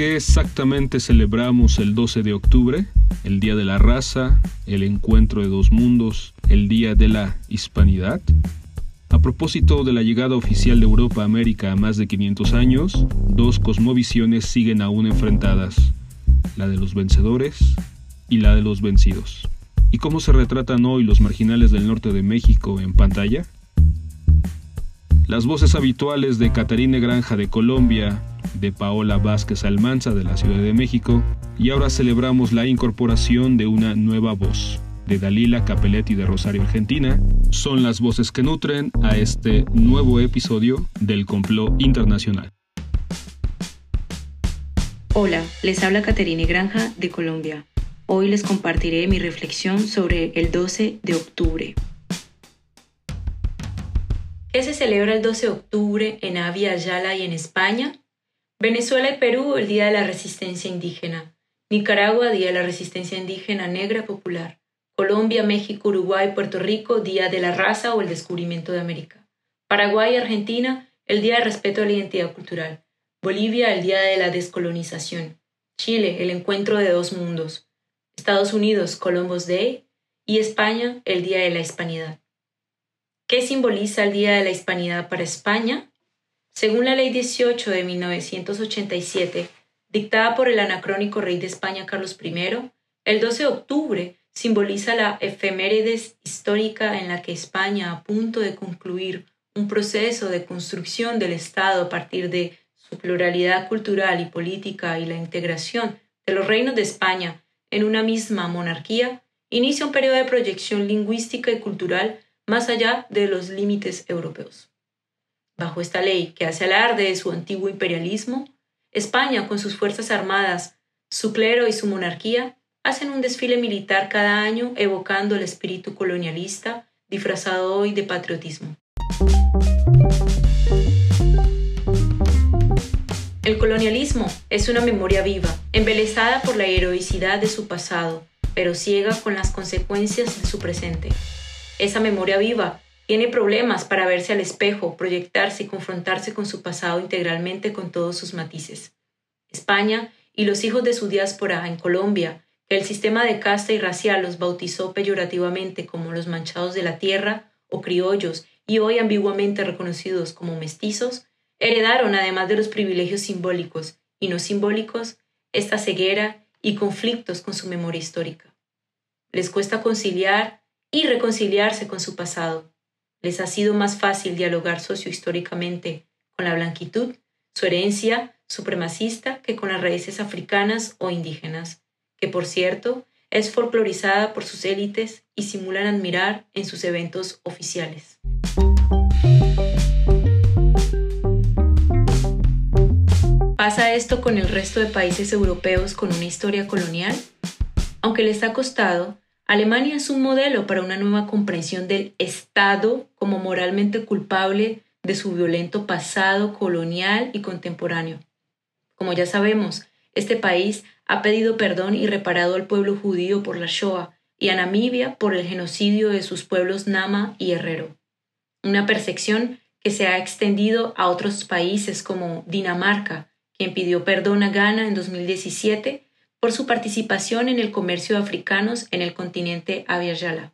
qué exactamente celebramos el 12 de octubre? El Día de la Raza, el Encuentro de dos Mundos, el Día de la Hispanidad. A propósito de la llegada oficial de Europa a América a más de 500 años, dos cosmovisiones siguen aún enfrentadas, la de los vencedores y la de los vencidos. ¿Y cómo se retratan hoy los marginales del norte de México en pantalla? Las voces habituales de Catarina Granja de Colombia, de Paola Vázquez Almanza de la Ciudad de México, y ahora celebramos la incorporación de una nueva voz, de Dalila Capelletti de Rosario, Argentina, son las voces que nutren a este nuevo episodio del Complot Internacional. Hola, les habla Caterine Granja de Colombia. Hoy les compartiré mi reflexión sobre el 12 de octubre. ¿Qué se celebra el 12 de octubre en Avia Yala y en España? Venezuela y Perú, el Día de la Resistencia Indígena. Nicaragua, Día de la Resistencia Indígena Negra Popular. Colombia, México, Uruguay, Puerto Rico, Día de la Raza o el Descubrimiento de América. Paraguay y Argentina, el Día de Respeto a la Identidad Cultural. Bolivia, el Día de la Descolonización. Chile, el Encuentro de dos Mundos. Estados Unidos, Columbus Day. Y España, el Día de la Hispanidad. ¿Qué simboliza el Día de la Hispanidad para España? Según la Ley 18 de 1987, dictada por el anacrónico rey de España Carlos I, el 12 de octubre simboliza la efemérides histórica en la que España, a punto de concluir un proceso de construcción del Estado a partir de su pluralidad cultural y política y la integración de los reinos de España en una misma monarquía, inicia un periodo de proyección lingüística y cultural más allá de los límites europeos. Bajo esta ley, que hace alarde de su antiguo imperialismo, España, con sus fuerzas armadas, su clero y su monarquía, hacen un desfile militar cada año evocando el espíritu colonialista disfrazado hoy de patriotismo. El colonialismo es una memoria viva, embelezada por la heroicidad de su pasado, pero ciega con las consecuencias de su presente. Esa memoria viva tiene problemas para verse al espejo, proyectarse y confrontarse con su pasado integralmente con todos sus matices. España y los hijos de su diáspora en Colombia el sistema de casta y racial los bautizó peyorativamente como los manchados de la tierra o criollos y hoy ambiguamente reconocidos como mestizos, heredaron, además de los privilegios simbólicos y no simbólicos, esta ceguera y conflictos con su memoria histórica. Les cuesta conciliar y reconciliarse con su pasado. Les ha sido más fácil dialogar sociohistóricamente con la blanquitud, su herencia supremacista, que con las raíces africanas o indígenas que por cierto es folclorizada por sus élites y simulan admirar en sus eventos oficiales. ¿Pasa esto con el resto de países europeos con una historia colonial? Aunque les ha costado, Alemania es un modelo para una nueva comprensión del Estado como moralmente culpable de su violento pasado colonial y contemporáneo. Como ya sabemos, este país ha pedido perdón y reparado al pueblo judío por la Shoah y a Namibia por el genocidio de sus pueblos Nama y Herrero. Una percepción que se ha extendido a otros países como Dinamarca, quien pidió perdón a Ghana en 2017 por su participación en el comercio de africanos en el continente Abyayala.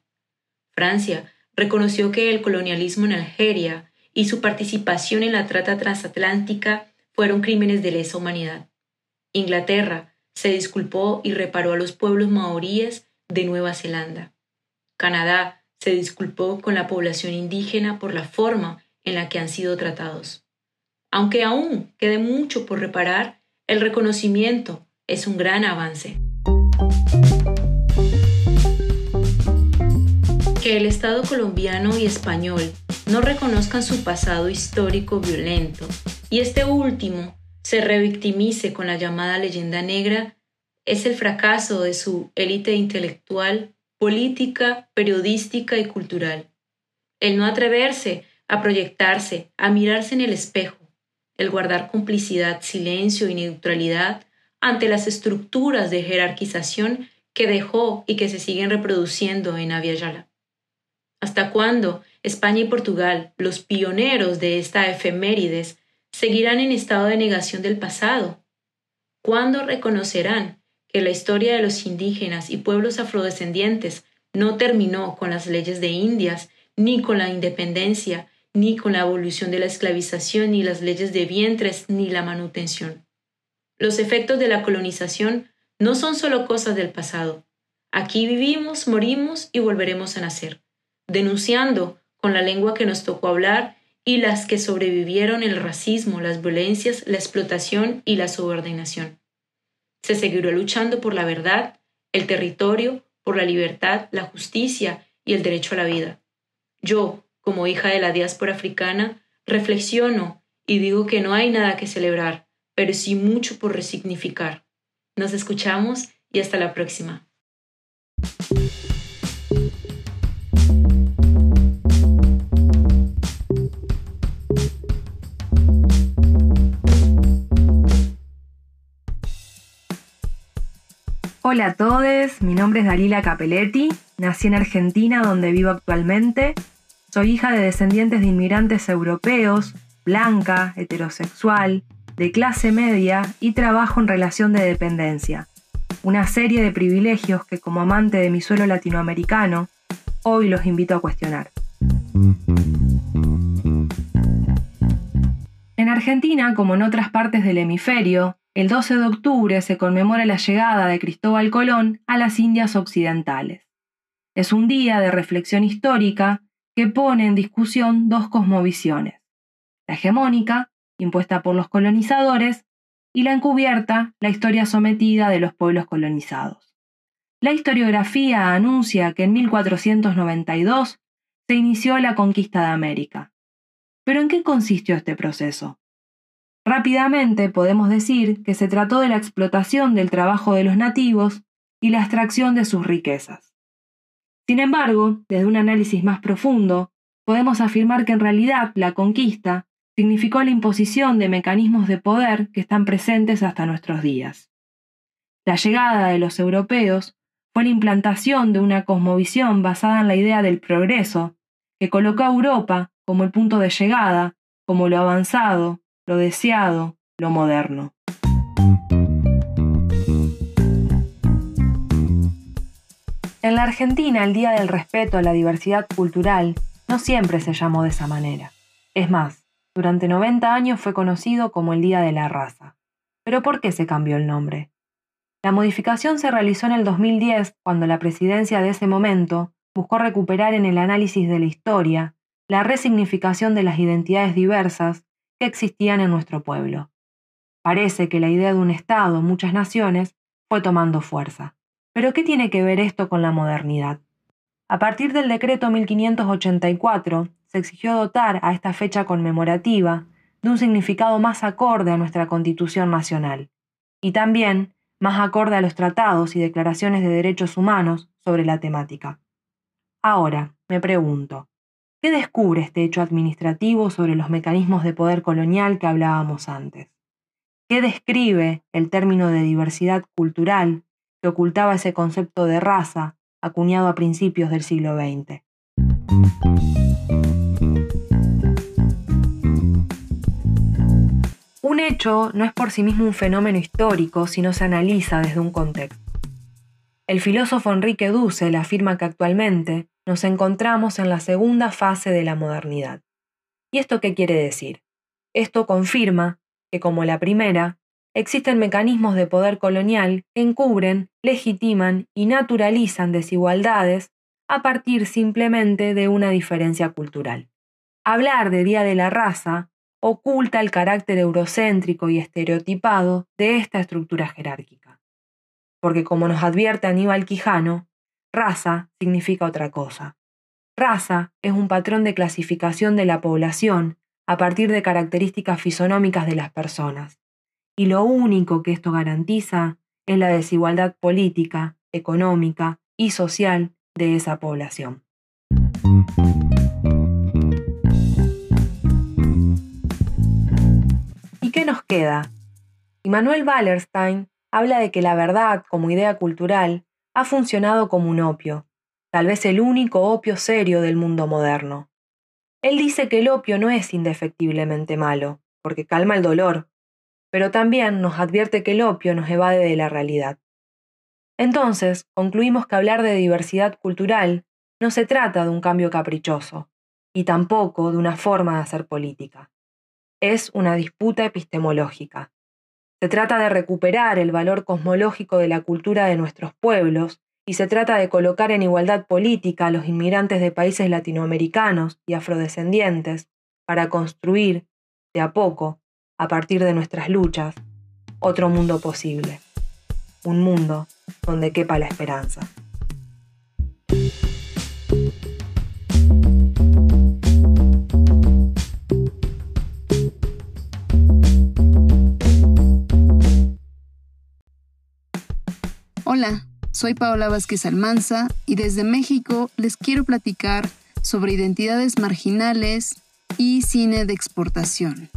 Francia reconoció que el colonialismo en Algeria y su participación en la trata transatlántica fueron crímenes de lesa humanidad. Inglaterra se disculpó y reparó a los pueblos maoríes de Nueva Zelanda. Canadá se disculpó con la población indígena por la forma en la que han sido tratados. Aunque aún quede mucho por reparar, el reconocimiento es un gran avance. Que el Estado colombiano y español no reconozcan su pasado histórico violento y este último se revictimice con la llamada leyenda negra es el fracaso de su élite intelectual, política, periodística y cultural. El no atreverse a proyectarse, a mirarse en el espejo, el guardar complicidad, silencio y neutralidad ante las estructuras de jerarquización que dejó y que se siguen reproduciendo en Aviala. ¿Hasta cuándo España y Portugal, los pioneros de esta efemérides, seguirán en estado de negación del pasado. ¿Cuándo reconocerán que la historia de los indígenas y pueblos afrodescendientes no terminó con las leyes de Indias, ni con la independencia, ni con la abolición de la esclavización, ni las leyes de vientres, ni la manutención? Los efectos de la colonización no son solo cosas del pasado. Aquí vivimos, morimos y volveremos a nacer, denunciando con la lengua que nos tocó hablar y las que sobrevivieron el racismo, las violencias, la explotación y la subordinación. Se seguirá luchando por la verdad, el territorio, por la libertad, la justicia y el derecho a la vida. Yo, como hija de la diáspora africana, reflexiono y digo que no hay nada que celebrar, pero sí mucho por resignificar. Nos escuchamos y hasta la próxima. Hola a todos, mi nombre es Dalila Capelletti, nací en Argentina donde vivo actualmente, soy hija de descendientes de inmigrantes europeos, blanca, heterosexual, de clase media y trabajo en relación de dependencia, una serie de privilegios que como amante de mi suelo latinoamericano, hoy los invito a cuestionar. En Argentina, como en otras partes del hemisferio, el 12 de octubre se conmemora la llegada de Cristóbal Colón a las Indias Occidentales. Es un día de reflexión histórica que pone en discusión dos cosmovisiones, la hegemónica, impuesta por los colonizadores, y la encubierta, la historia sometida de los pueblos colonizados. La historiografía anuncia que en 1492 se inició la conquista de América. ¿Pero en qué consistió este proceso? Rápidamente podemos decir que se trató de la explotación del trabajo de los nativos y la extracción de sus riquezas. Sin embargo, desde un análisis más profundo, podemos afirmar que en realidad la conquista significó la imposición de mecanismos de poder que están presentes hasta nuestros días. La llegada de los europeos fue la implantación de una cosmovisión basada en la idea del progreso, que colocó a Europa como el punto de llegada, como lo avanzado, lo deseado, lo moderno. En la Argentina el Día del Respeto a la Diversidad Cultural no siempre se llamó de esa manera. Es más, durante 90 años fue conocido como el Día de la Raza. ¿Pero por qué se cambió el nombre? La modificación se realizó en el 2010 cuando la presidencia de ese momento buscó recuperar en el análisis de la historia la resignificación de las identidades diversas que existían en nuestro pueblo. Parece que la idea de un Estado, muchas naciones, fue tomando fuerza. Pero ¿qué tiene que ver esto con la modernidad? A partir del decreto 1584, se exigió dotar a esta fecha conmemorativa de un significado más acorde a nuestra Constitución Nacional, y también más acorde a los tratados y declaraciones de derechos humanos sobre la temática. Ahora, me pregunto, ¿Qué descubre este hecho administrativo sobre los mecanismos de poder colonial que hablábamos antes? ¿Qué describe el término de diversidad cultural que ocultaba ese concepto de raza acuñado a principios del siglo XX? Un hecho no es por sí mismo un fenómeno histórico si no se analiza desde un contexto. El filósofo Enrique Dussel afirma que actualmente nos encontramos en la segunda fase de la modernidad. ¿Y esto qué quiere decir? Esto confirma que, como la primera, existen mecanismos de poder colonial que encubren, legitiman y naturalizan desigualdades a partir simplemente de una diferencia cultural. Hablar de Día de la Raza oculta el carácter eurocéntrico y estereotipado de esta estructura jerárquica. Porque como nos advierte Aníbal Quijano, Raza significa otra cosa. Raza es un patrón de clasificación de la población a partir de características fisonómicas de las personas. Y lo único que esto garantiza es la desigualdad política, económica y social de esa población. Nos queda? Immanuel Wallerstein habla de que la verdad como idea cultural ha funcionado como un opio, tal vez el único opio serio del mundo moderno. Él dice que el opio no es indefectiblemente malo, porque calma el dolor, pero también nos advierte que el opio nos evade de la realidad. Entonces, concluimos que hablar de diversidad cultural no se trata de un cambio caprichoso, y tampoco de una forma de hacer política. Es una disputa epistemológica. Se trata de recuperar el valor cosmológico de la cultura de nuestros pueblos y se trata de colocar en igualdad política a los inmigrantes de países latinoamericanos y afrodescendientes para construir, de a poco, a partir de nuestras luchas, otro mundo posible. Un mundo donde quepa la esperanza. Hola, soy Paola Vázquez Almanza y desde México les quiero platicar sobre identidades marginales y cine de exportación.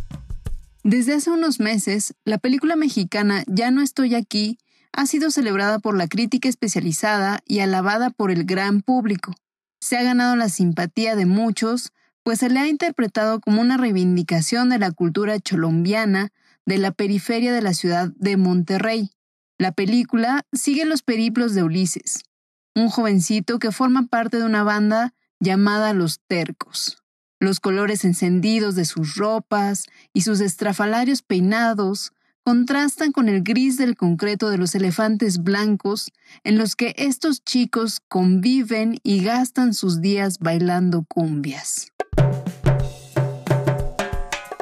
Desde hace unos meses, la película mexicana Ya no estoy aquí ha sido celebrada por la crítica especializada y alabada por el gran público. Se ha ganado la simpatía de muchos, pues se le ha interpretado como una reivindicación de la cultura cholombiana de la periferia de la ciudad de Monterrey. La película sigue los periplos de Ulises, un jovencito que forma parte de una banda llamada Los Tercos. Los colores encendidos de sus ropas y sus estrafalarios peinados contrastan con el gris del concreto de los elefantes blancos en los que estos chicos conviven y gastan sus días bailando cumbias.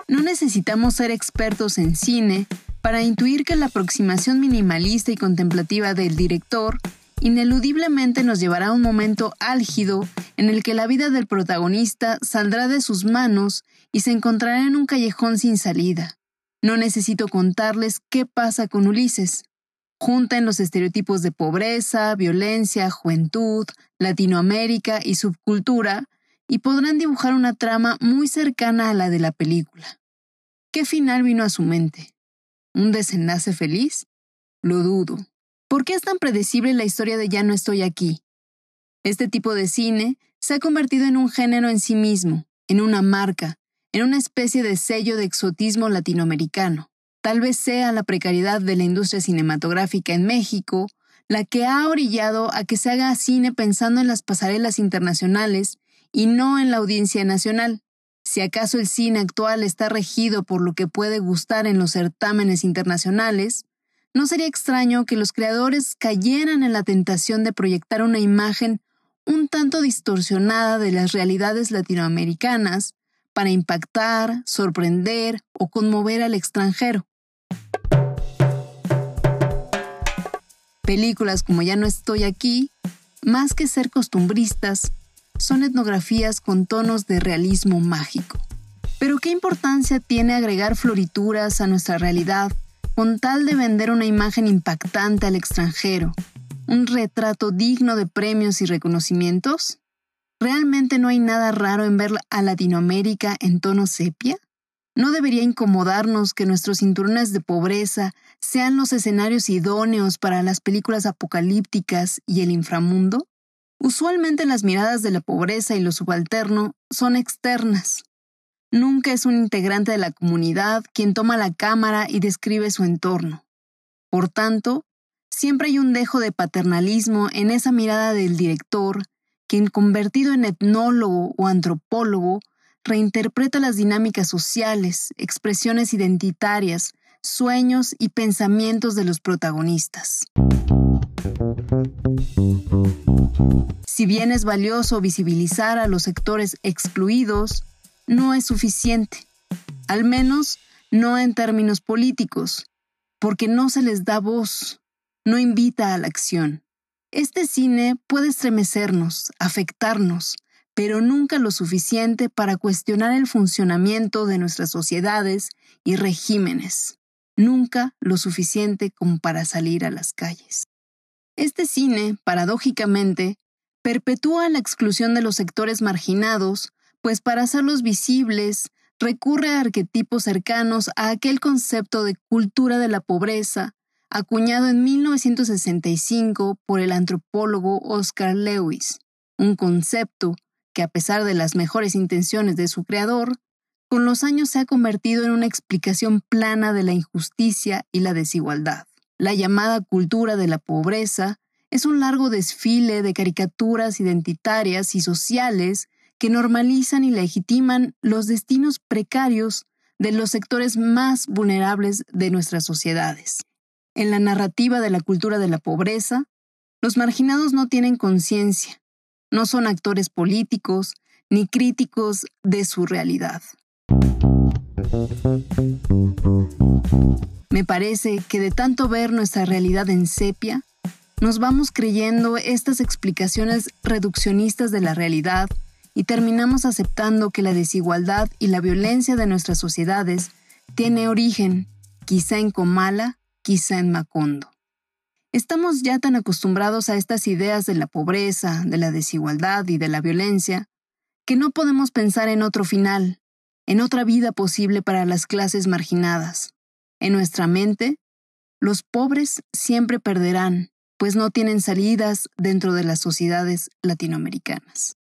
No necesitamos ser expertos en cine para intuir que la aproximación minimalista y contemplativa del director ineludiblemente nos llevará a un momento álgido en el que la vida del protagonista saldrá de sus manos y se encontrará en un callejón sin salida no necesito contarles qué pasa con Ulises. Junten los estereotipos de pobreza, violencia, juventud, Latinoamérica y subcultura y podrán dibujar una trama muy cercana a la de la película. ¿Qué final vino a su mente? ¿Un desenlace feliz? Lo dudo. ¿Por qué es tan predecible la historia de Ya no estoy aquí? Este tipo de cine se ha convertido en un género en sí mismo, en una marca, en una especie de sello de exotismo latinoamericano. Tal vez sea la precariedad de la industria cinematográfica en México la que ha orillado a que se haga cine pensando en las pasarelas internacionales y no en la audiencia nacional. Si acaso el cine actual está regido por lo que puede gustar en los certámenes internacionales, no sería extraño que los creadores cayeran en la tentación de proyectar una imagen un tanto distorsionada de las realidades latinoamericanas para impactar, sorprender o conmover al extranjero. Películas como Ya no estoy aquí, más que ser costumbristas, son etnografías con tonos de realismo mágico. Pero ¿qué importancia tiene agregar florituras a nuestra realidad con tal de vender una imagen impactante al extranjero? ¿Un retrato digno de premios y reconocimientos? ¿Realmente no hay nada raro en ver a Latinoamérica en tono sepia? ¿No debería incomodarnos que nuestros cinturones de pobreza sean los escenarios idóneos para las películas apocalípticas y el inframundo? Usualmente las miradas de la pobreza y lo subalterno son externas. Nunca es un integrante de la comunidad quien toma la cámara y describe su entorno. Por tanto, siempre hay un dejo de paternalismo en esa mirada del director quien convertido en etnólogo o antropólogo reinterpreta las dinámicas sociales, expresiones identitarias, sueños y pensamientos de los protagonistas. Si bien es valioso visibilizar a los sectores excluidos, no es suficiente, al menos no en términos políticos, porque no se les da voz, no invita a la acción. Este cine puede estremecernos, afectarnos, pero nunca lo suficiente para cuestionar el funcionamiento de nuestras sociedades y regímenes. Nunca lo suficiente como para salir a las calles. Este cine, paradójicamente, perpetúa la exclusión de los sectores marginados, pues para hacerlos visibles recurre a arquetipos cercanos a aquel concepto de cultura de la pobreza acuñado en 1965 por el antropólogo Oscar Lewis, un concepto que a pesar de las mejores intenciones de su creador, con los años se ha convertido en una explicación plana de la injusticia y la desigualdad. La llamada cultura de la pobreza es un largo desfile de caricaturas identitarias y sociales que normalizan y legitiman los destinos precarios de los sectores más vulnerables de nuestras sociedades. En la narrativa de la cultura de la pobreza, los marginados no tienen conciencia, no son actores políticos ni críticos de su realidad. Me parece que de tanto ver nuestra realidad en sepia, nos vamos creyendo estas explicaciones reduccionistas de la realidad y terminamos aceptando que la desigualdad y la violencia de nuestras sociedades tiene origen, quizá en Comala, quizá en Macondo. Estamos ya tan acostumbrados a estas ideas de la pobreza, de la desigualdad y de la violencia, que no podemos pensar en otro final, en otra vida posible para las clases marginadas. En nuestra mente, los pobres siempre perderán, pues no tienen salidas dentro de las sociedades latinoamericanas.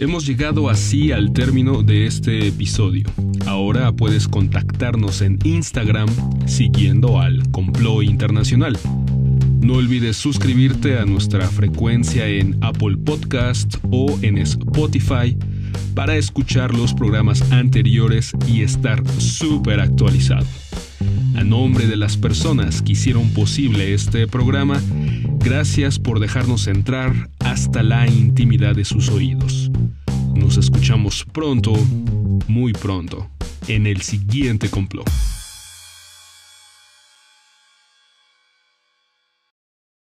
Hemos llegado así al término de este episodio. Ahora puedes contactarnos en Instagram siguiendo al Complot Internacional. No olvides suscribirte a nuestra frecuencia en Apple Podcast o en Spotify para escuchar los programas anteriores y estar súper actualizado. A nombre de las personas que hicieron posible este programa, gracias por dejarnos entrar hasta la intimidad de sus oídos. Nos escuchamos pronto, muy pronto, en el siguiente complot.